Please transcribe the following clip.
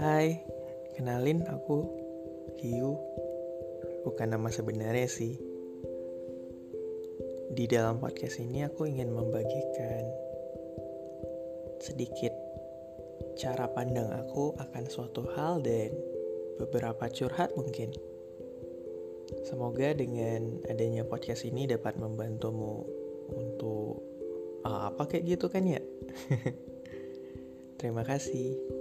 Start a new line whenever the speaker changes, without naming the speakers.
Hai, kenalin aku Hiu. Bukan nama sebenarnya sih. Di dalam podcast ini aku ingin membagikan sedikit cara pandang aku akan suatu hal dan beberapa curhat mungkin. Semoga dengan adanya podcast ini dapat membantumu untuk ah, apa kayak gitu kan ya. Terima kasih.